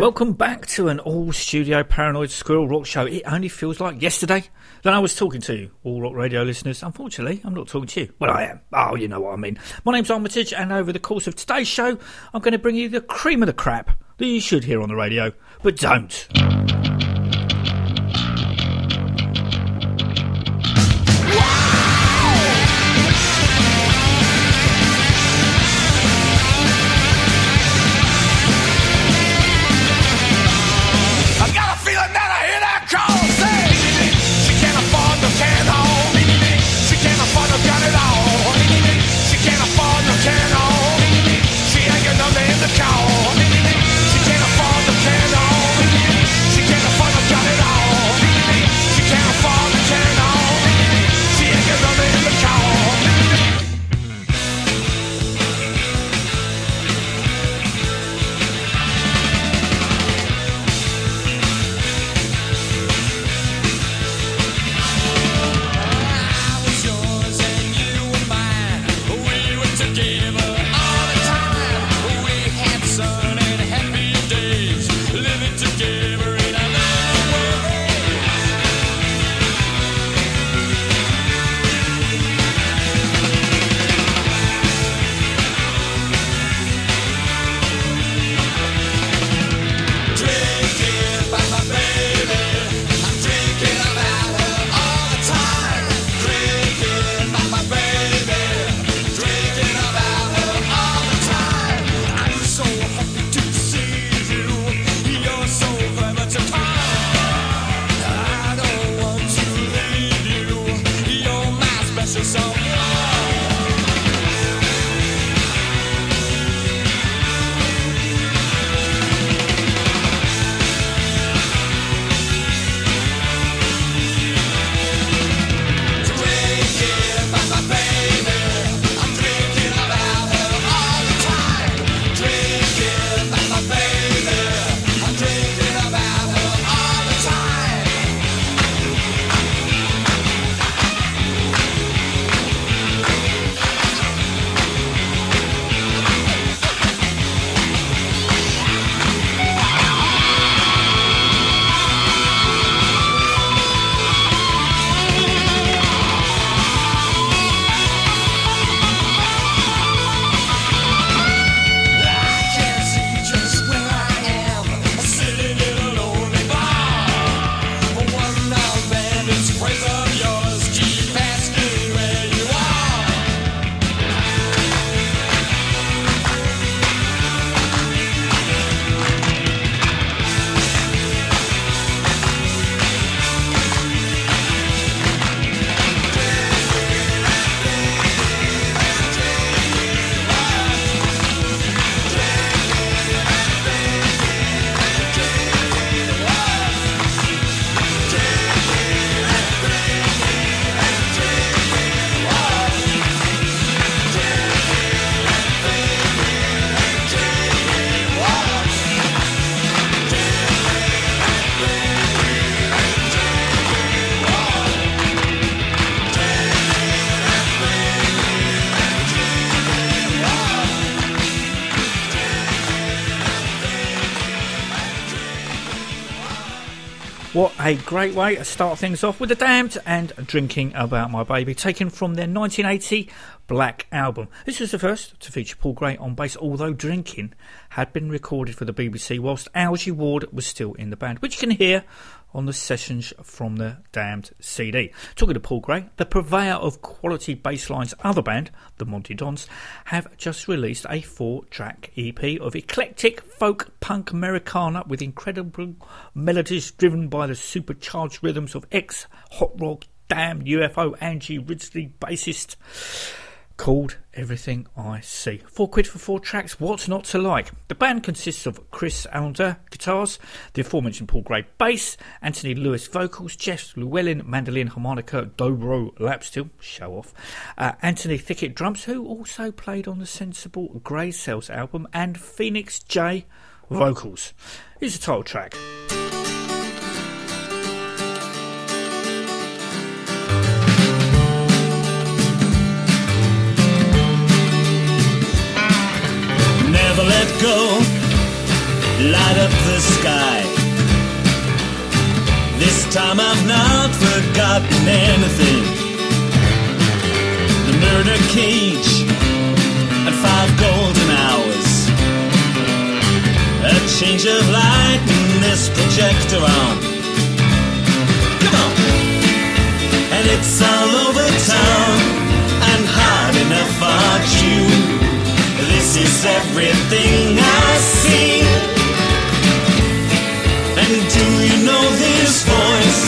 Welcome back to an all studio Paranoid Squirrel Rock show. It only feels like yesterday that I was talking to you, all rock radio listeners. Unfortunately, I'm not talking to you. Well, I am. Oh, you know what I mean. My name's Armitage, and over the course of today's show, I'm going to bring you the cream of the crap that you should hear on the radio, but don't. A great way to start things off with The Damned and Drinking About My Baby, taken from their 1980 Black album. This was the first to feature Paul Gray on bass, although Drinking had been recorded for the BBC whilst Algie Ward was still in the band, which you can hear on the sessions from the Damned CD. Talking to Paul Gray, the purveyor of quality bass lines, other band, the Monte Dons, have just released a four track EP of eclectic folk punk Americana with incredible melodies driven by the supercharged rhythms of ex hot rock Damn UFO Angie Ridgely bassist called Everything I See. Four quid for four tracks, what's not to like? The band consists of Chris Allender guitars, the aforementioned Paul Gray bass, Anthony Lewis vocals, Jeff Llewellyn mandolin, harmonica, dobro, lap steel, show off, uh, Anthony Thickett drums, who also played on the Sensible Grey Cells album, and Phoenix J vocals. Here's the title track. Go, light up the sky. This time I've not forgotten anything. The murder cage and five golden hours. A change of light in this projector on. Come on! And it's all over town This is everything I see. And do you know this voice?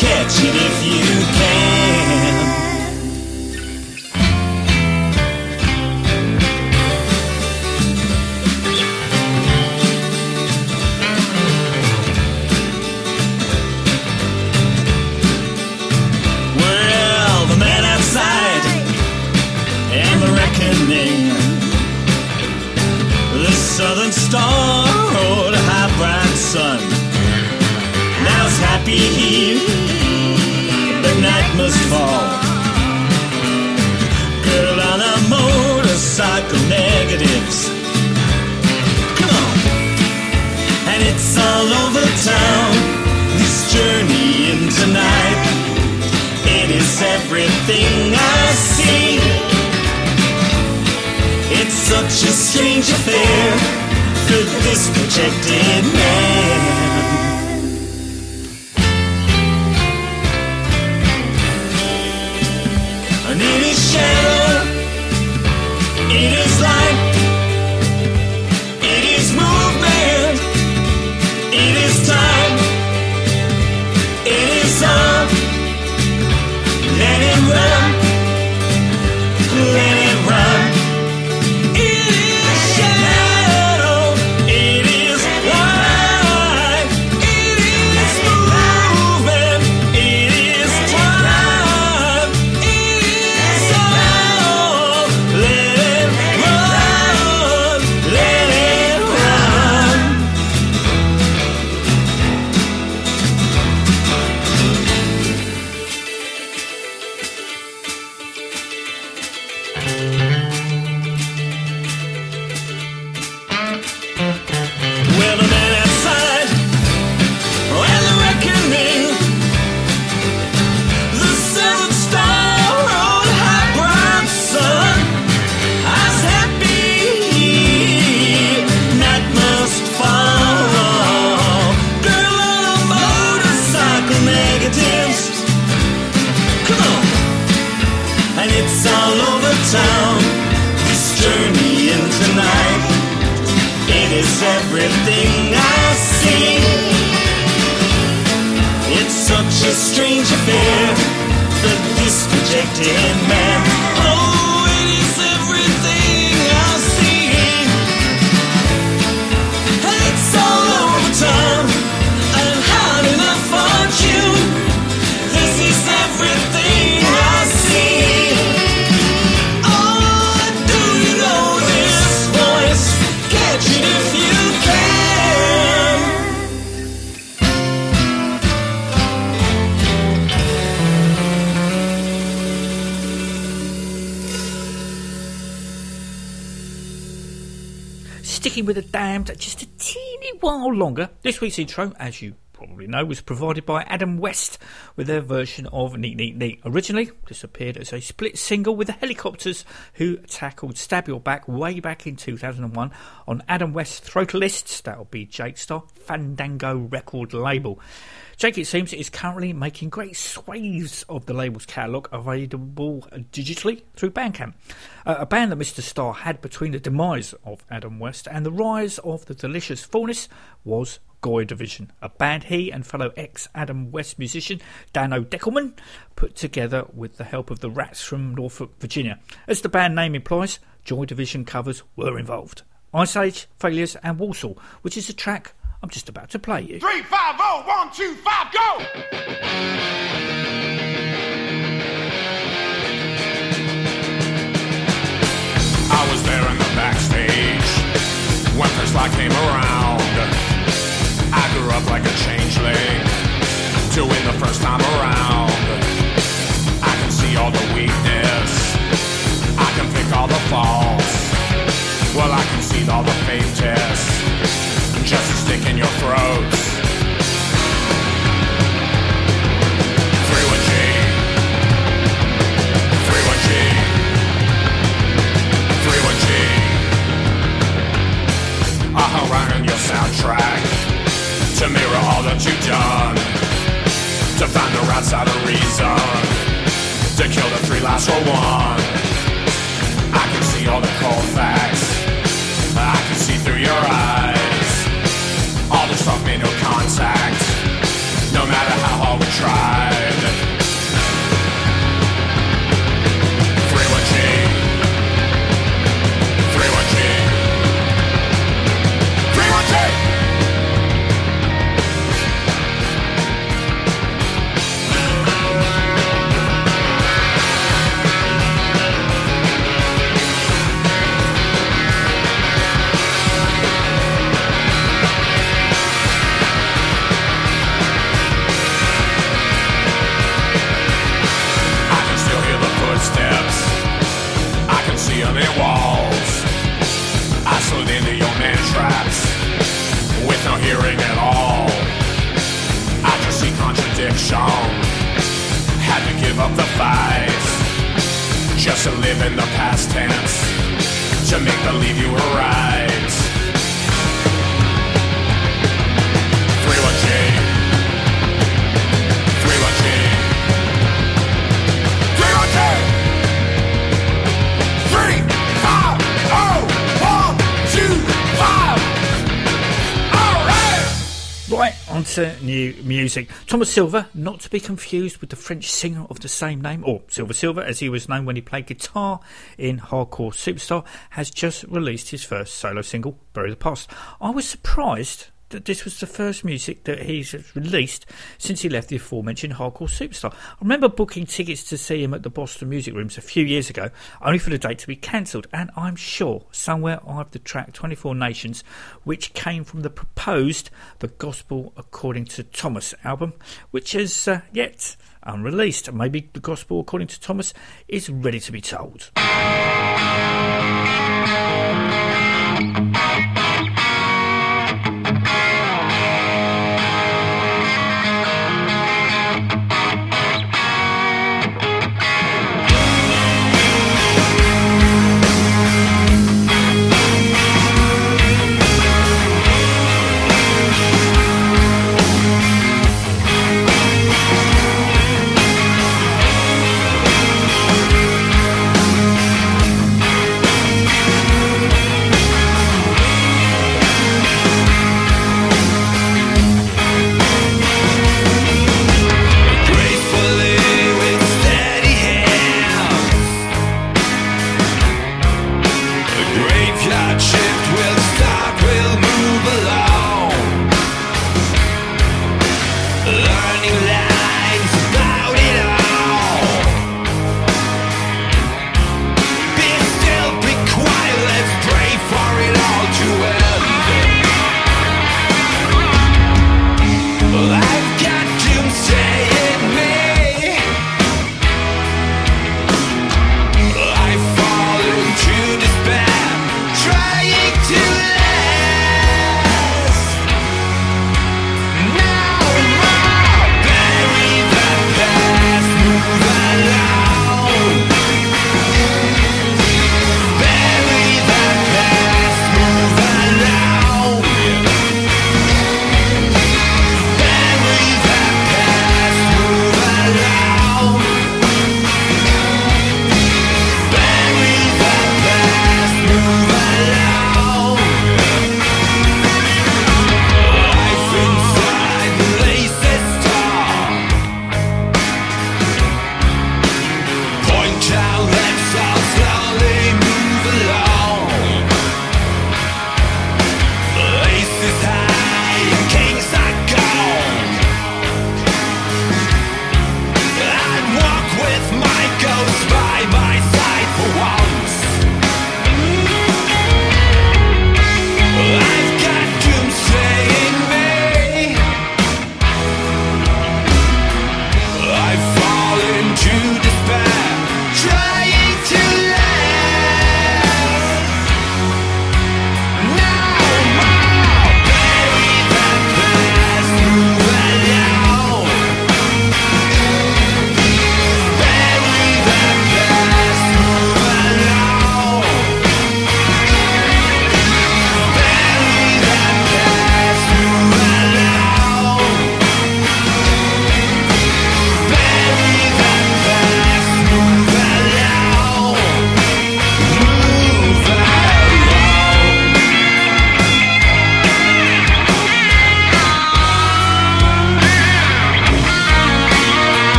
Catch it if you can. Well, the man outside and the reckoning. The southern star rode a high bright sun. Now it's happy here, but night must fall. Girl on a motorcycle negatives. Come on, and it's all over town. This journey into night, it is everything I see. Such a strange affair for this projected man. With the damned just a teeny while longer, this week's intro, as you probably know, was provided by Adam West with their version of Neat Neat Neat. Originally, this appeared as a split single with the Helicopters, who tackled Stab Your Back way back in 2001 on Adam West's Throtalists, that'll be Jake Starr, Fandango record label. Jake, it seems, is currently making great swathes of the label's catalogue available digitally through Bandcamp. Uh, a band that Mr. Starr had between the demise of Adam West and the rise of the delicious fullness was Goy Division, a band he and fellow ex Adam West musician Dan-O Deckelman put together with the help of the Rats from Norfolk, Virginia. As the band name implies, Joy Division covers were involved. Ice Age, Failures, and Warsaw, which is a track I'm just about to play you. Three, five, oh, one, two, five, go! I was there in the backstage when first light came around. I grew up like a changeling to win the first time around. I can see all the weakness, I can pick all the faults. Well, I can see all the faith G. 3-1G I hung around on your soundtrack To mirror all that you've done To find the right side of reason To kill the three last for one music. Thomas Silver, not to be confused with the French singer of the same name, or Silver Silver as he was known when he played guitar in Hardcore Superstar, has just released his first solo single, Bury the Past. I was surprised that this was the first music that he's released since he left the aforementioned Hardcore Superstar. I remember booking tickets to see him at the Boston Music Rooms a few years ago, only for the date to be cancelled, and I'm sure somewhere I have the track 24 Nations, which came from the proposed The Gospel According to Thomas album, which is uh, yet unreleased. Maybe The Gospel According to Thomas is ready to be told.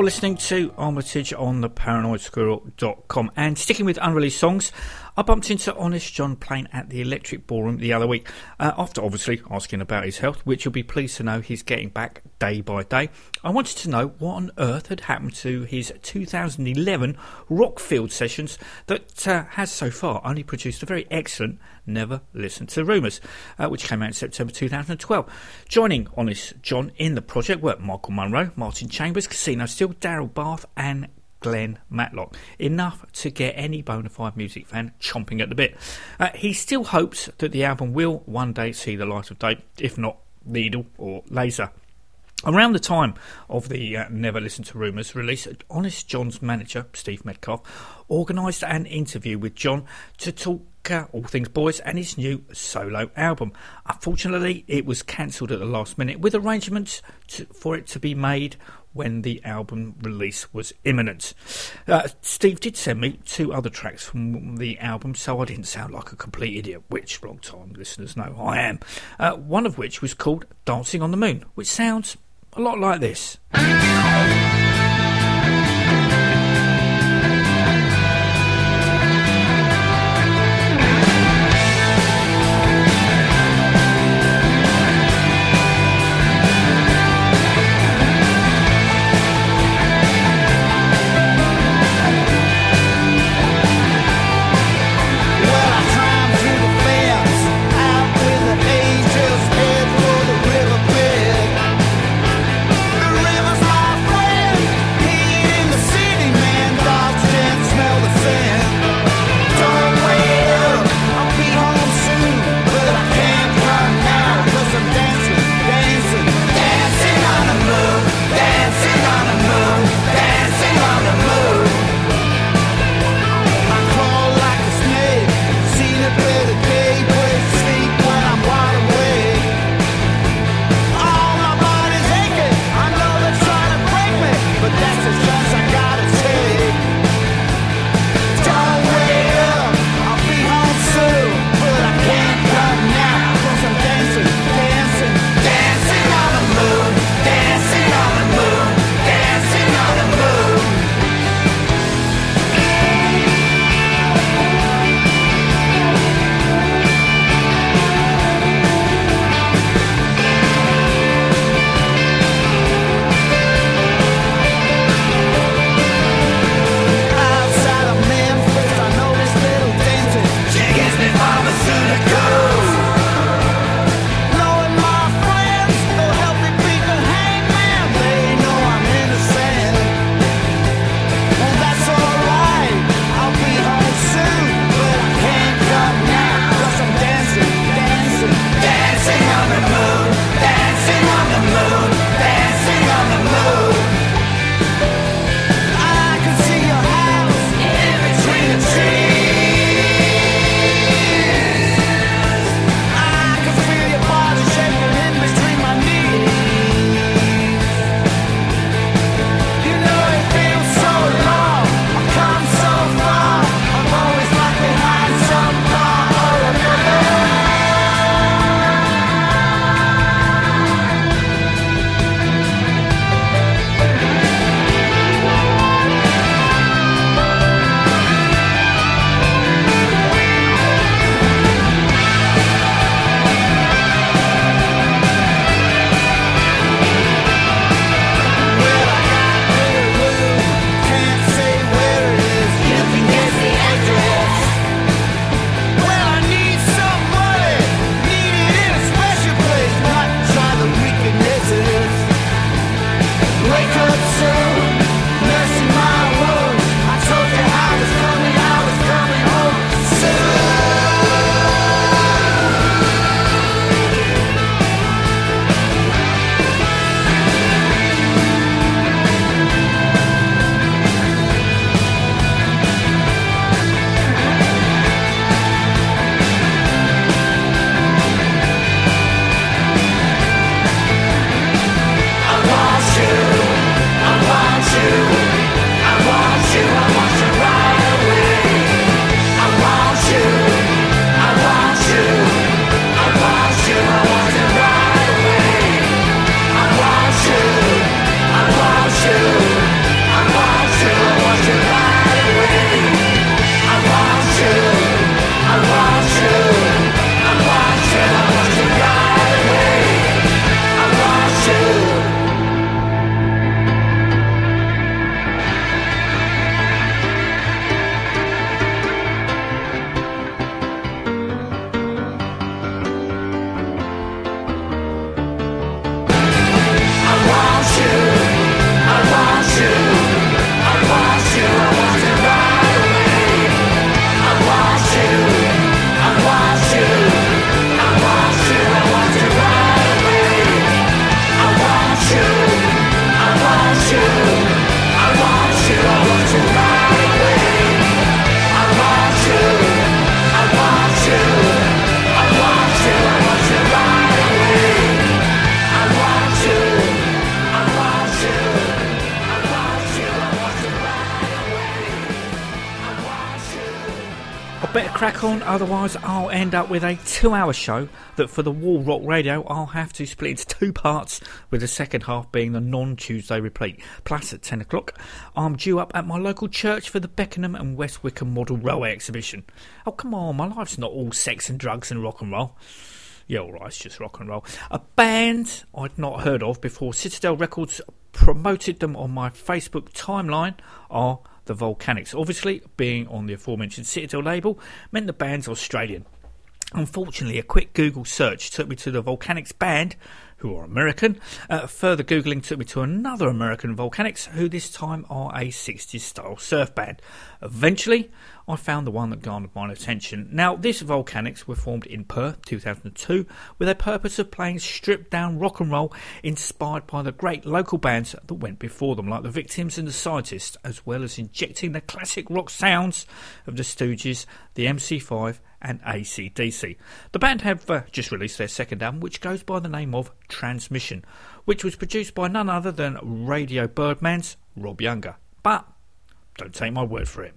You're listening to Armitage on the paranoidsquirrel.com and sticking with unreleased songs, I bumped into Honest John playing at the Electric Ballroom the other week, uh, after obviously asking about his health, which you'll be pleased to know he's getting back day by day. I wanted to know what on earth had happened to his 2011 Rockfield sessions that uh, has so far only produced a very excellent Never Listen to Rumours, uh, which came out in September 2012. Joining Honest John in the project were Michael Monroe, Martin Chambers, Casino Steel, Darrell Bath, and Glen Matlock. Enough to get any bona fide music fan chomping at the bit. Uh, he still hopes that the album will one day see the light of day, if not Needle or Laser. Around the time of the uh, Never Listen to Rumours release, Honest John's manager, Steve Metcalf, organised an interview with John to talk uh, all things boys and his new solo album. Unfortunately, it was cancelled at the last minute with arrangements to, for it to be made when the album release was imminent. Uh, Steve did send me two other tracks from the album, so I didn't sound like a complete idiot, which long time listeners know I am. Uh, one of which was called Dancing on the Moon, which sounds a lot like this. On, otherwise I'll end up with a two-hour show that for the Wall Rock Radio I'll have to split into two parts, with the second half being the non-Tuesday repeat. Plus, at 10 o'clock, I'm due up at my local church for the Beckenham and West Wickham Model Railway exhibition. Oh, come on, my life's not all sex and drugs and rock and roll. Yeah, alright, it's just rock and roll. A band I'd not heard of before Citadel Records promoted them on my Facebook timeline are the Volcanics. Obviously, being on the aforementioned Citadel label meant the band's Australian. Unfortunately, a quick Google search took me to the Volcanics band, who are American. Uh, further Googling took me to another American Volcanics, who this time are a 60s style surf band. Eventually, I found the one that garnered my attention. Now, this Volcanics were formed in Perth 2002 with a purpose of playing stripped down rock and roll inspired by the great local bands that went before them, like the Victims and the Scientists, as well as injecting the classic rock sounds of the Stooges, the MC5, and AC/DC. The band have uh, just released their second album, which goes by the name of Transmission, which was produced by none other than Radio Birdman's Rob Younger. But don't take my word for it.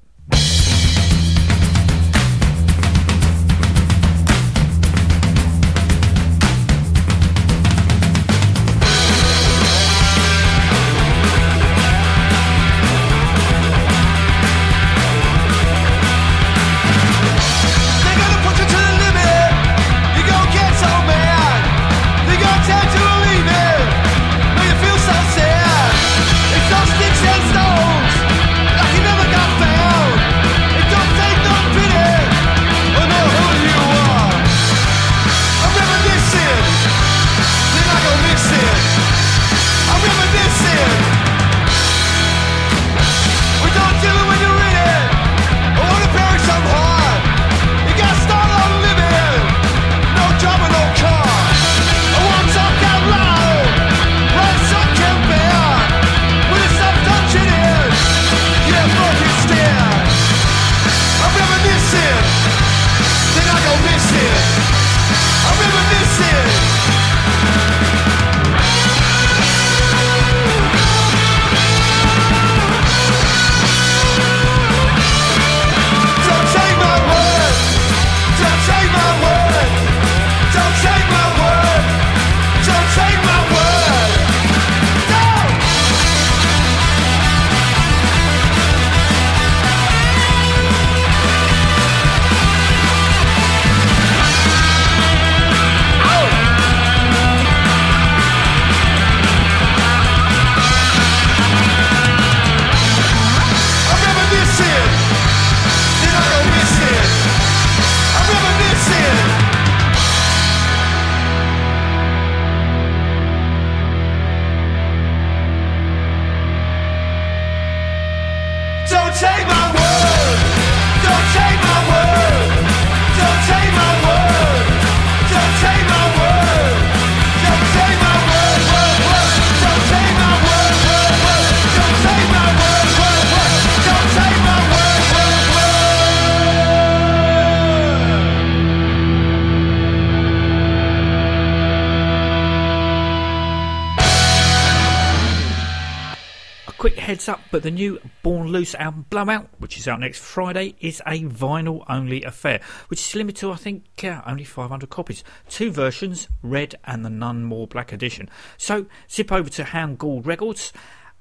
The new Born Loose album Blowout, which is out next Friday, is a vinyl only affair, which is limited to, I think, uh, only 500 copies. Two versions, red and the None More Black edition. So zip over to Hound Gawd Records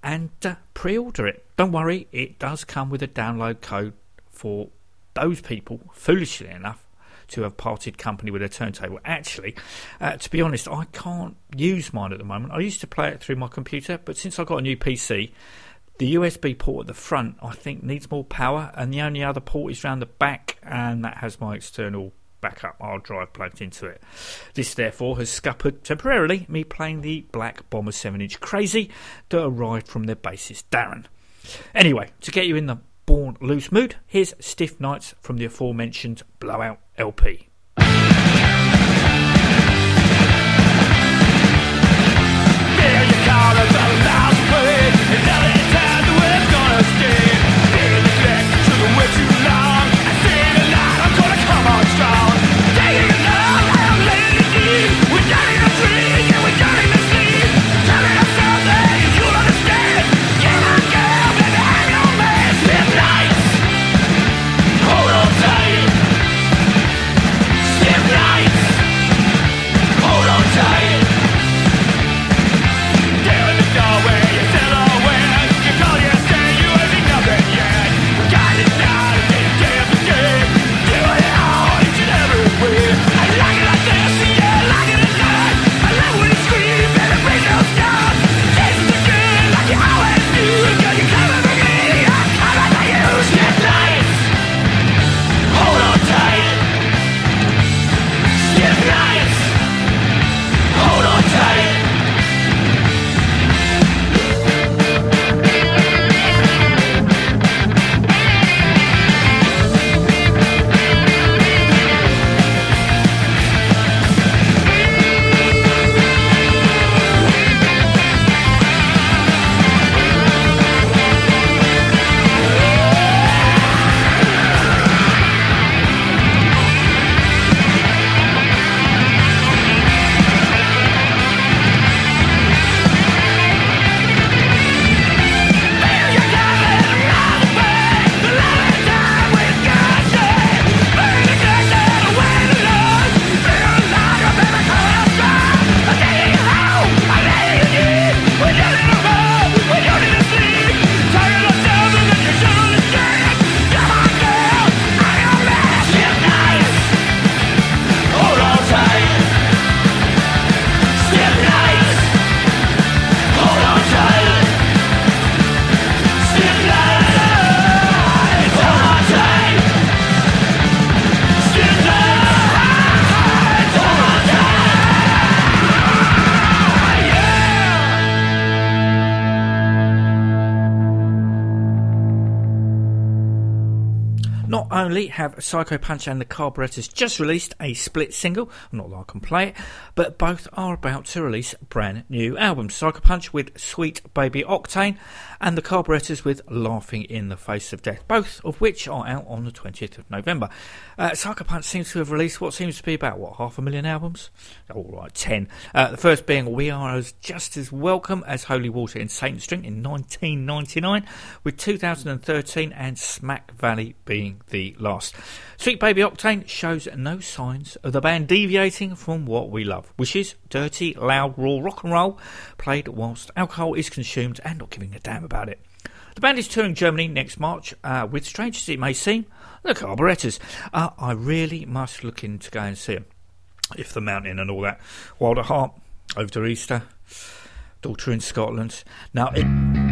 and uh, pre order it. Don't worry, it does come with a download code for those people, foolishly enough, to have parted company with a turntable. Actually, uh, to be honest, I can't use mine at the moment. I used to play it through my computer, but since I got a new PC, the USB port at the front I think needs more power, and the only other port is round the back, and that has my external backup hard drive plugged into it. This therefore has scuppered temporarily me playing the Black Bomber 7 inch Crazy that arrived from their bassist Darren. Anyway, to get you in the born loose mood, here's Stiff Nights from the aforementioned Blowout LP. Colors are loud play. And have Psychopunch and the Carburetors just released a split single, not that I can play it, but both are about to release brand new albums. Psychopunch with Sweet Baby Octane and the Carburetors with Laughing in the Face of Death, both of which are out on the 20th of November. Uh, Psychopunch seems to have released what seems to be about, what, half a million albums? All right, 10. Uh, the first being We Are as Just as Welcome as Holy Water in Saint Street in 1999, with 2013 and Smakk Valley being the last. Sweet Baby Octane shows no signs of the band deviating from what we love, which is dirty, loud, raw rock and roll, played whilst alcohol is consumed and not giving a damn about it. The band is touring Germany next March uh, with, strange as it may seem, the Carburetors. Uh, I really must look in to go and see them. If the mountain and all that. Wild at heart, over to Easter, daughter in Scotland. Now, it,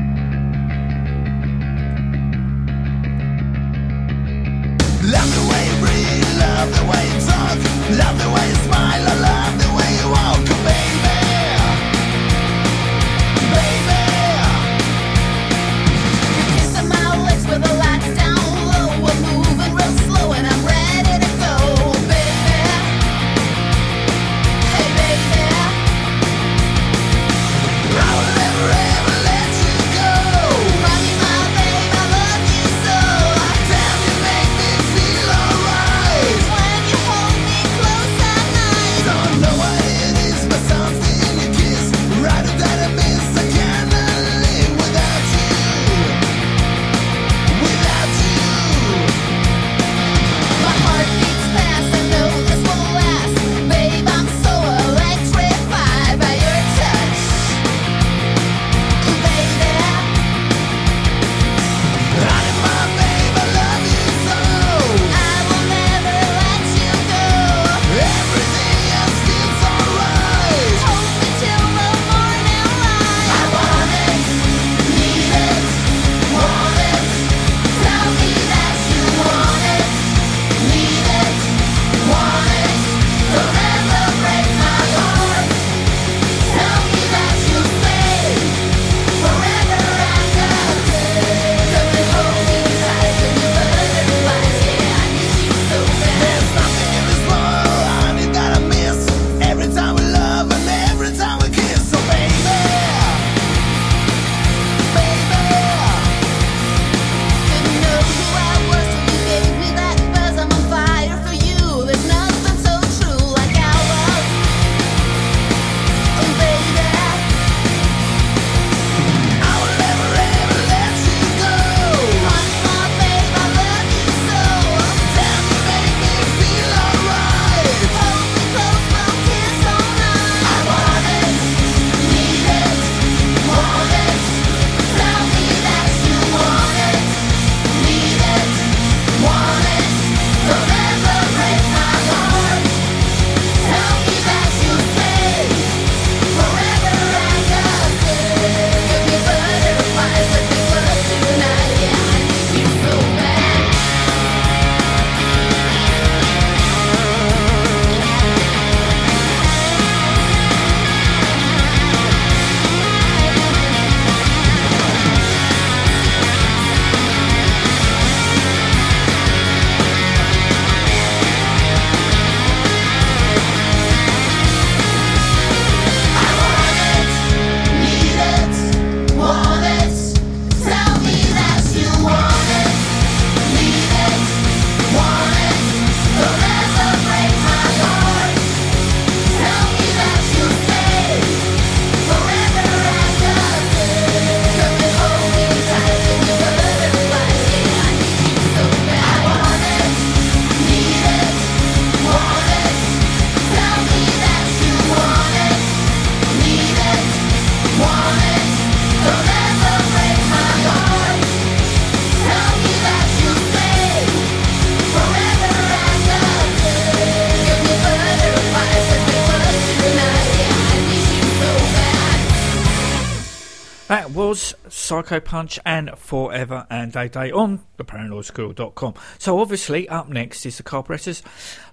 Punch and Forever and a Day on theparanoidsquirrel.com. So obviously up next is the Carburetors.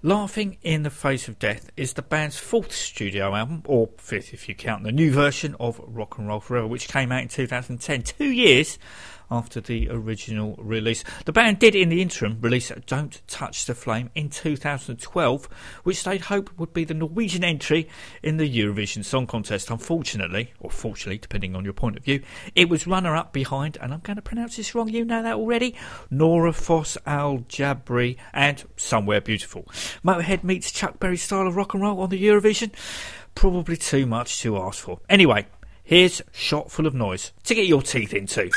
Laughing in the Face of Death is the band's fourth studio album, or fifth if you count the new version of Rock and Roll Forever, which came out in 2010. Two years after the original release. The band did, in the interim, release Don't Touch the Flame in 2012, which they'd hoped would be the Norwegian entry in the Eurovision Song Contest. Unfortunately, or fortunately, depending on your point of view, it was runner up behind, and I'm going to pronounce this wrong, you know that already, Nora Foss Al Jabri and Somewhere Beautiful. Motorhead meets Chuck Berry style of rock and roll on the Eurovision. Probably too much to ask for. Anyway, here's Shot Full of Noise to get your teeth into.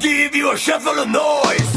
Give you a shot full of noise.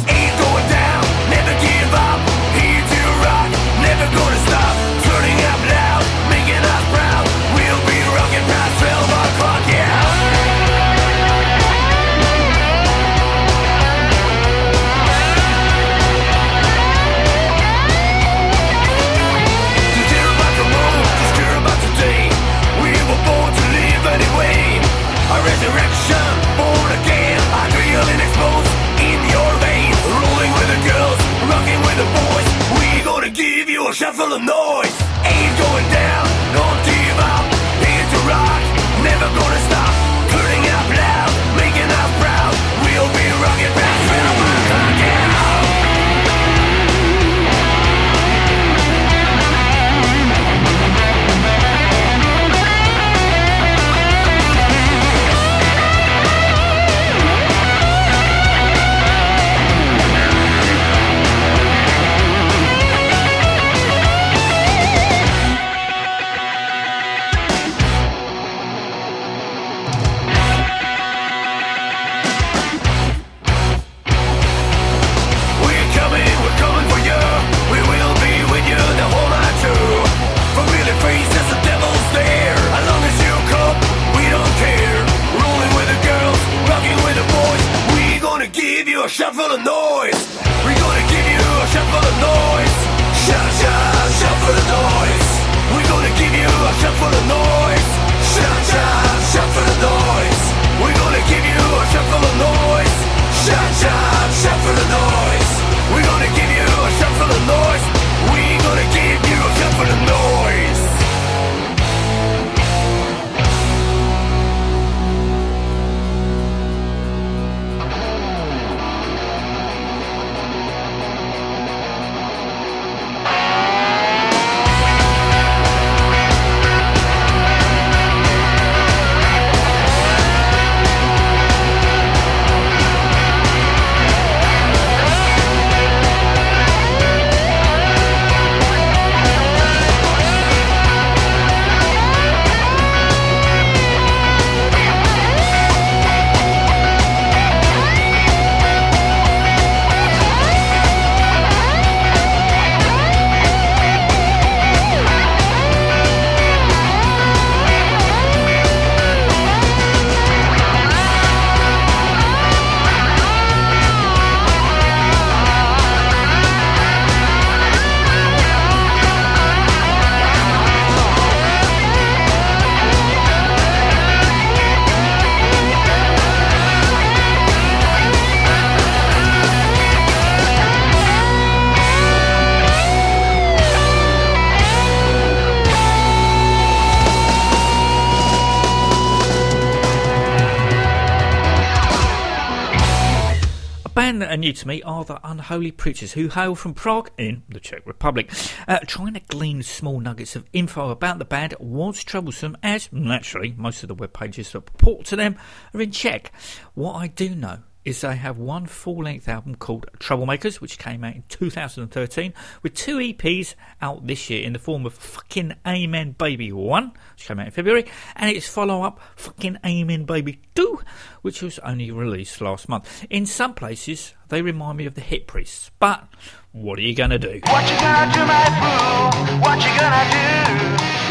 New to me are the Unholy Preachers, who hail from Prague in the Czech Republic. Uh, trying to glean small nuggets of info about the band was troublesome, as naturally most of the web pages that purport to them are in Czech. What I do know is they have one full-length album called Troublemakers, which came out in 2013, with two EPs out this year in the form of fucking Amen Baby 1, which came out in February, and its follow-up, fucking Amen Baby 2, which was only released last month. In some places, they remind me of the Hip Priests, but what are you to do? What you gonna do, my boo? What you gonna do?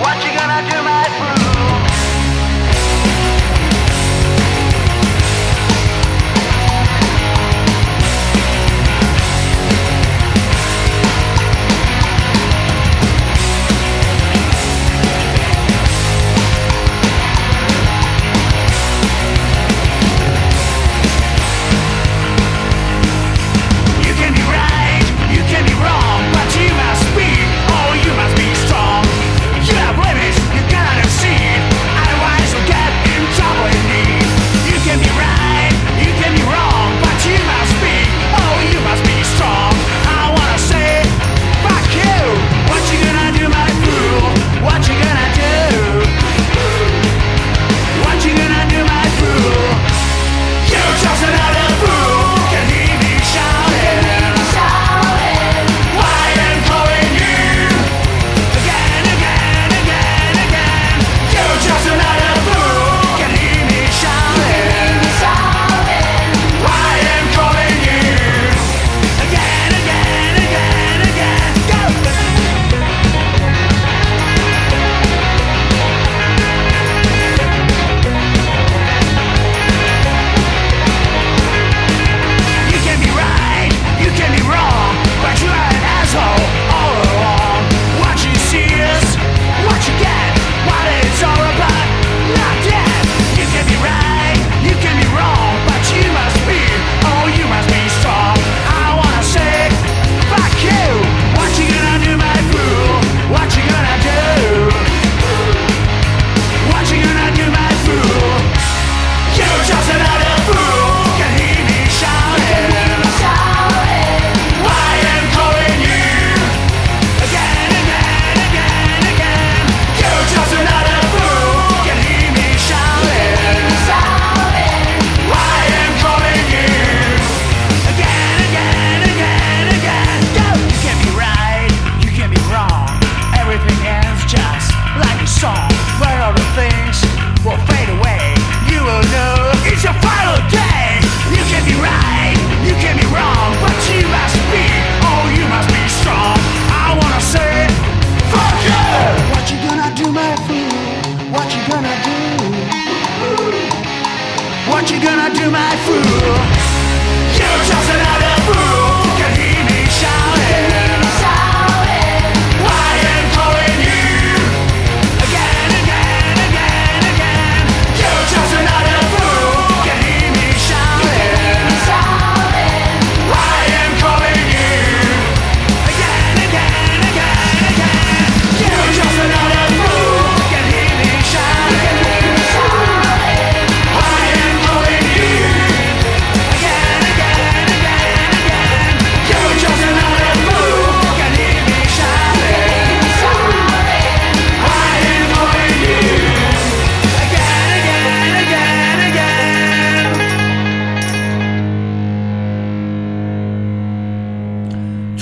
What you gonna do, my boo?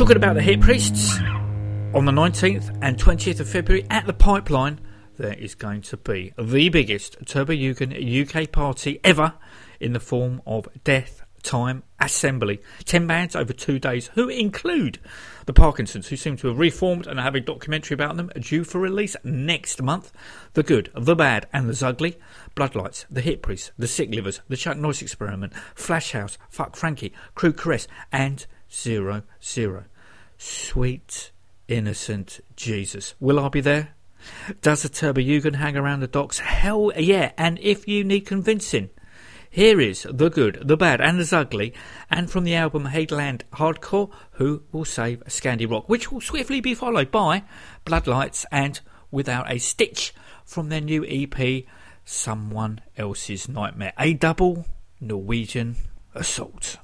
Talking about the Hip Priests, on the 19th and 20th of February at the Pipeline, there is going to be the biggest Turbojugend UK party ever in the form of Death Time Assembly. 10 bands over two days, who include the Parkinsons, who seem to have reformed and have a documentary about them due for release next month. The Good, the Bad, and the Zugly. Bloodlights, the Hip Priests, the Sick Livers, the Chuck Norris Experiment, Flash House, Fuck Frankie, Crew Caress, and Zero Zero. Sweet, innocent Jesus. Will I be there? Does the Turbojugend hang around the docks? Hell yeah, and if you need convincing, here is The Good, The Bad, and The Ugly, and from the album Headland Hardcore, Who Will Save Scandi Rock, which will swiftly be followed by Bloodlights and Without a Stitch from their new EP, Someone Else's Nightmare. A double Norwegian assault.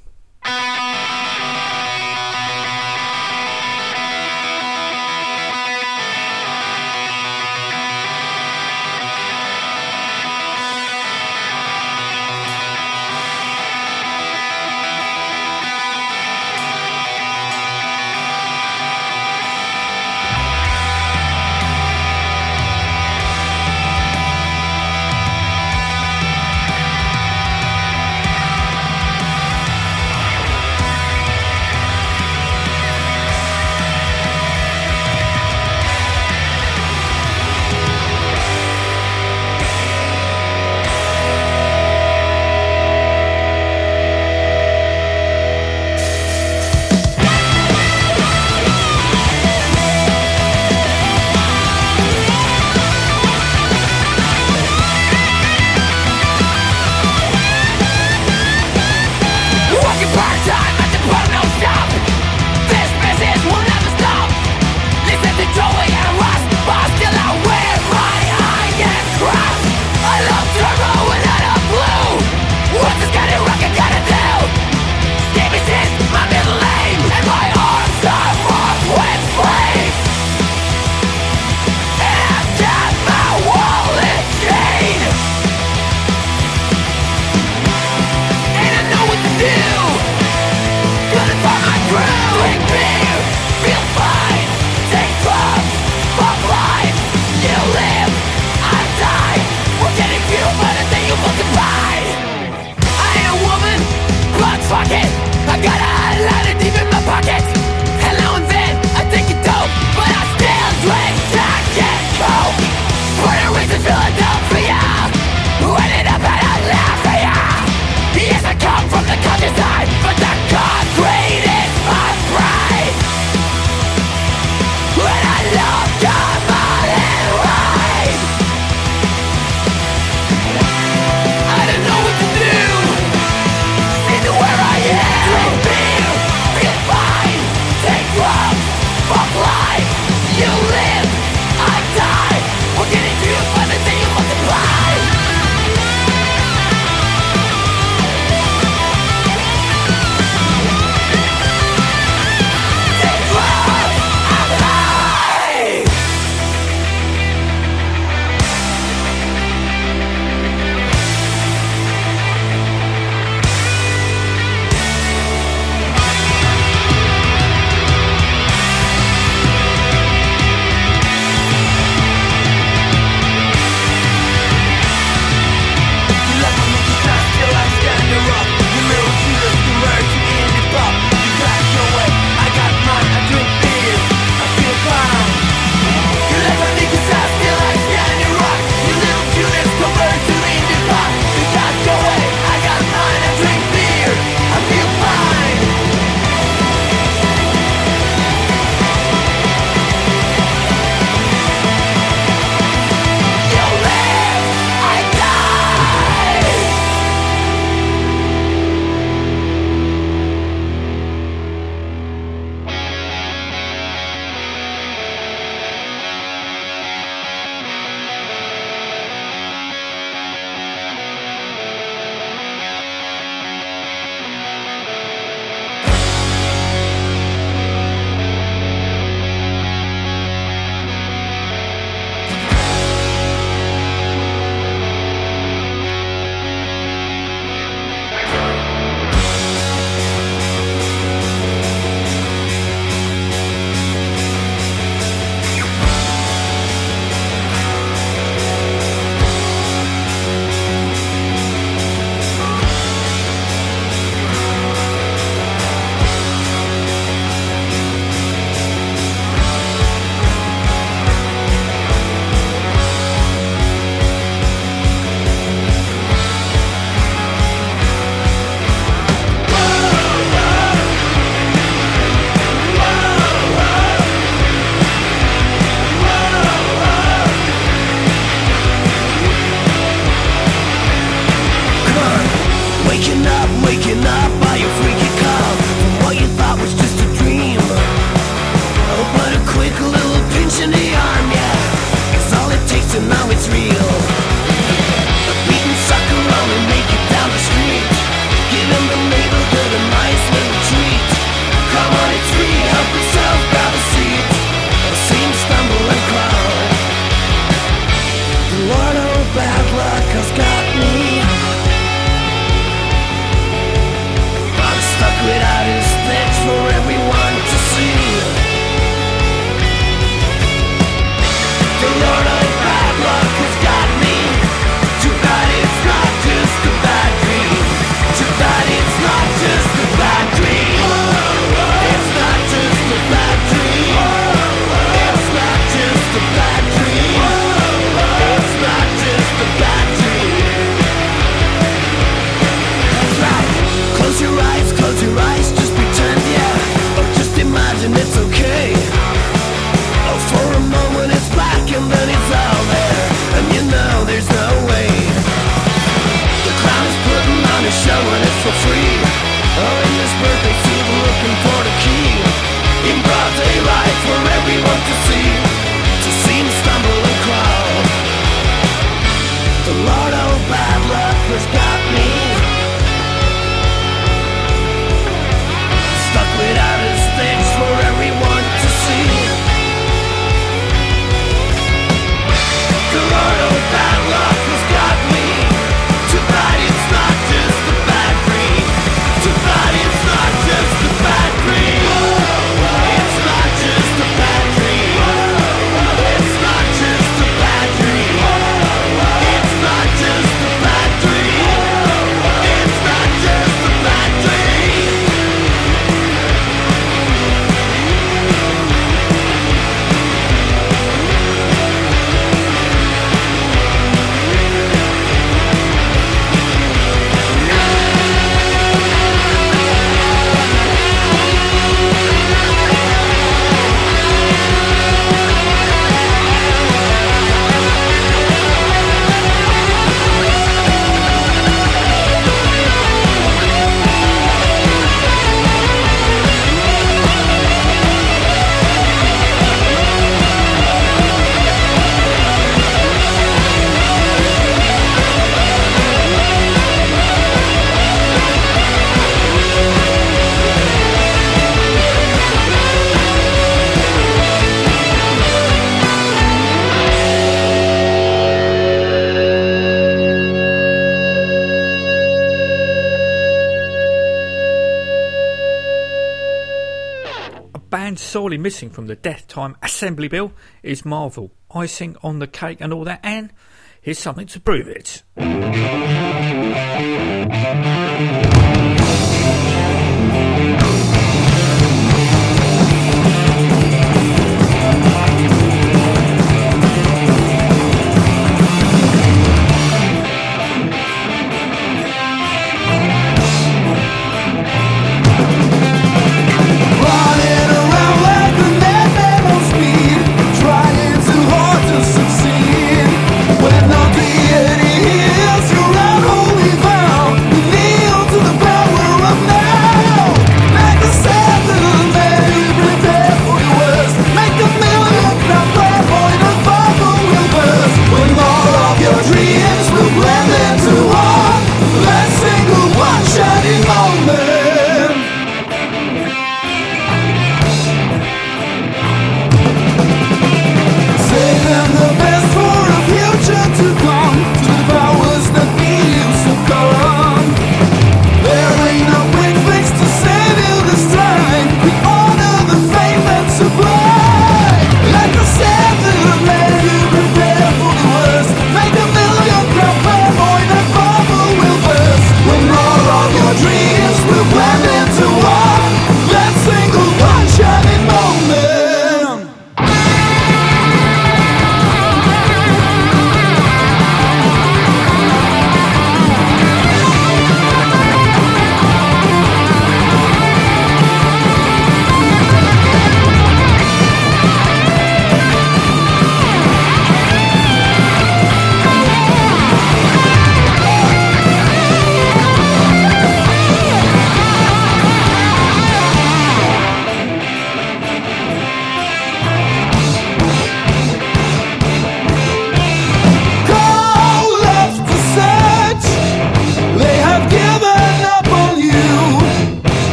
missing from the death time assembly bill is Marvel, icing on the cake and all that, and here's something to prove it.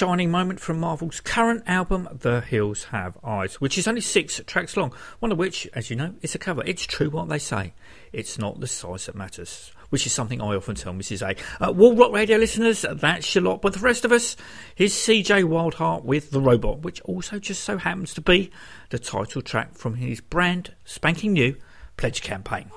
shining moment from Marvel's current album, The Hills Have Eyes, which is only six tracks long, one of which, as you know, is a cover. It's true what they say. It's not the size that matters, which is something I often tell Mrs. A. Uh, Wall Rock Radio listeners, that's your lot. But the rest of us, here's CJ Wildheart with The Robot, which also just so happens to be the title track from his brand spanking new pledge campaign.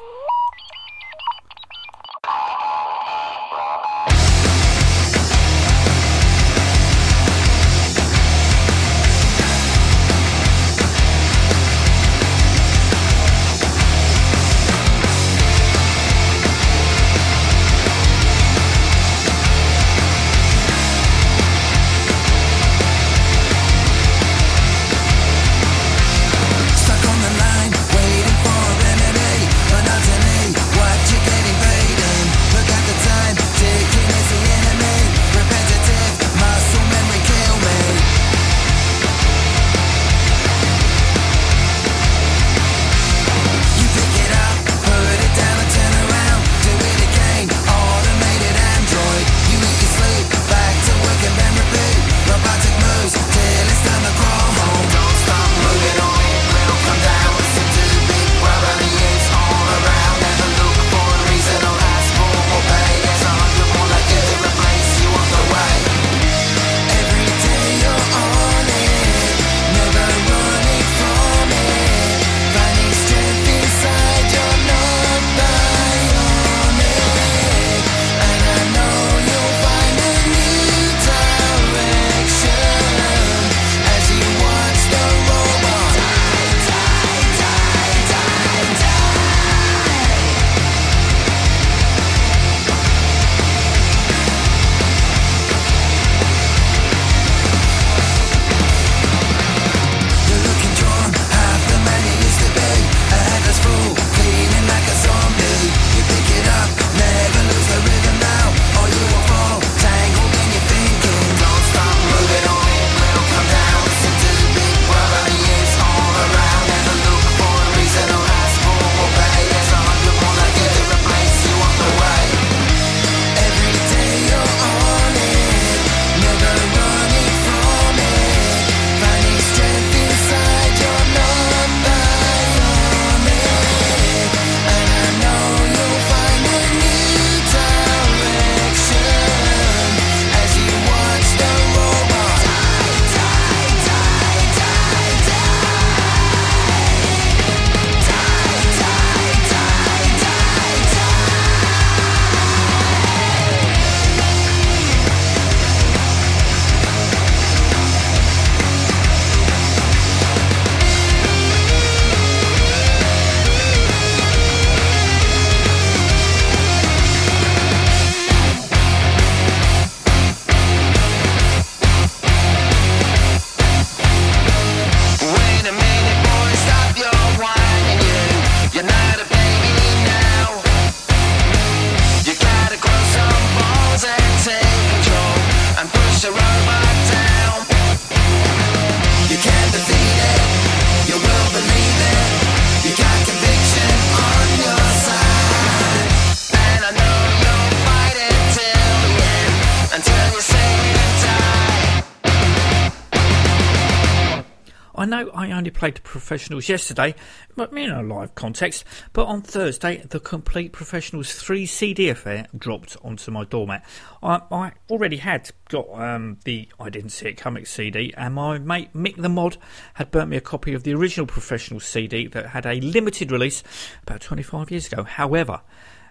Professionals yesterday, but in a live context. But on Thursday, the Complete Professionals 3 CD affair dropped onto my doormat. I, I already had got um, the I Didn't See It Coming CD, and my mate Mick the Mod had burnt me a copy of the original Professional CD that had a limited release about 25 years ago. However,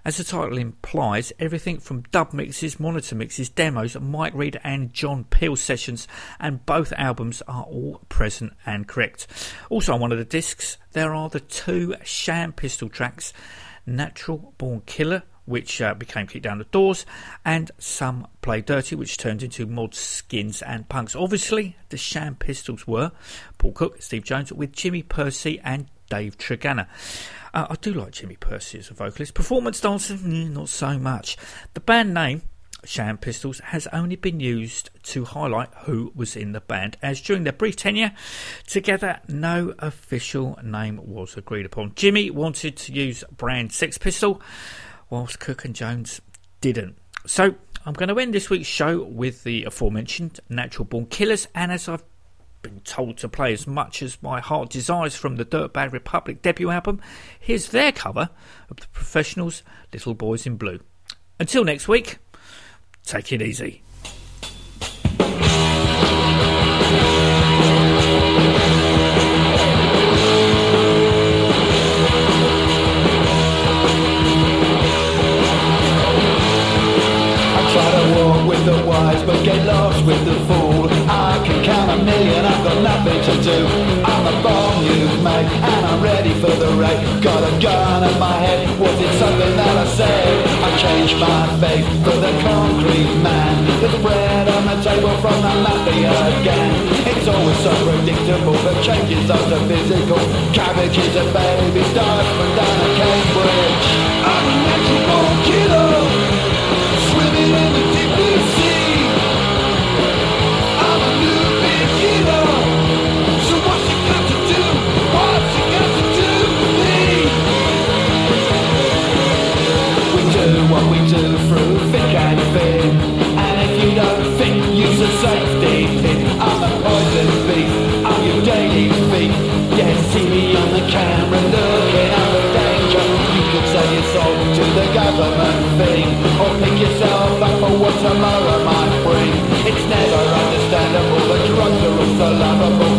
as the title implies, everything from dub mixes, monitor mixes, demos, Mike Read and John Peel sessions, and both albums are all present and correct. Also on one of the discs, there are the two Sham Pistol tracks, Natural Born Killer, which uh, became Kick Down the Doors, and Some Play Dirty, which turned into Mod Skins and Punks. Obviously, the Sham Pistols were Paul Cook, Steve Jones, with Jimmy Pursey and Dave Tregunna. Uh, I do like Jimmy Pursey as a vocalist. Performance dancer, mm, not so much. The band name, Sham Pistols, has only been used to highlight who was in the band, as during their brief tenure together, no official name was agreed upon. Jimmy wanted to use brand Sex Pistol, whilst Cook and Jones didn't. So, I'm going to end this week's show with the aforementioned Natural Born Killers, and as I've been told to play as much as my heart desires from the Dirtbag Republic debut album, here's their cover of the Professionals' Little Boys in Blue. Until next week, take it easy. With the the. Got a gun in my head, was it something that I said? I changed my faith for the concrete man. There's bread on the table from the mafia gang. It's always so predictable, the changes are so physical. Cabbages and babies die from down at Cambridge. lower my brain It's never understandable that drugs are also lovable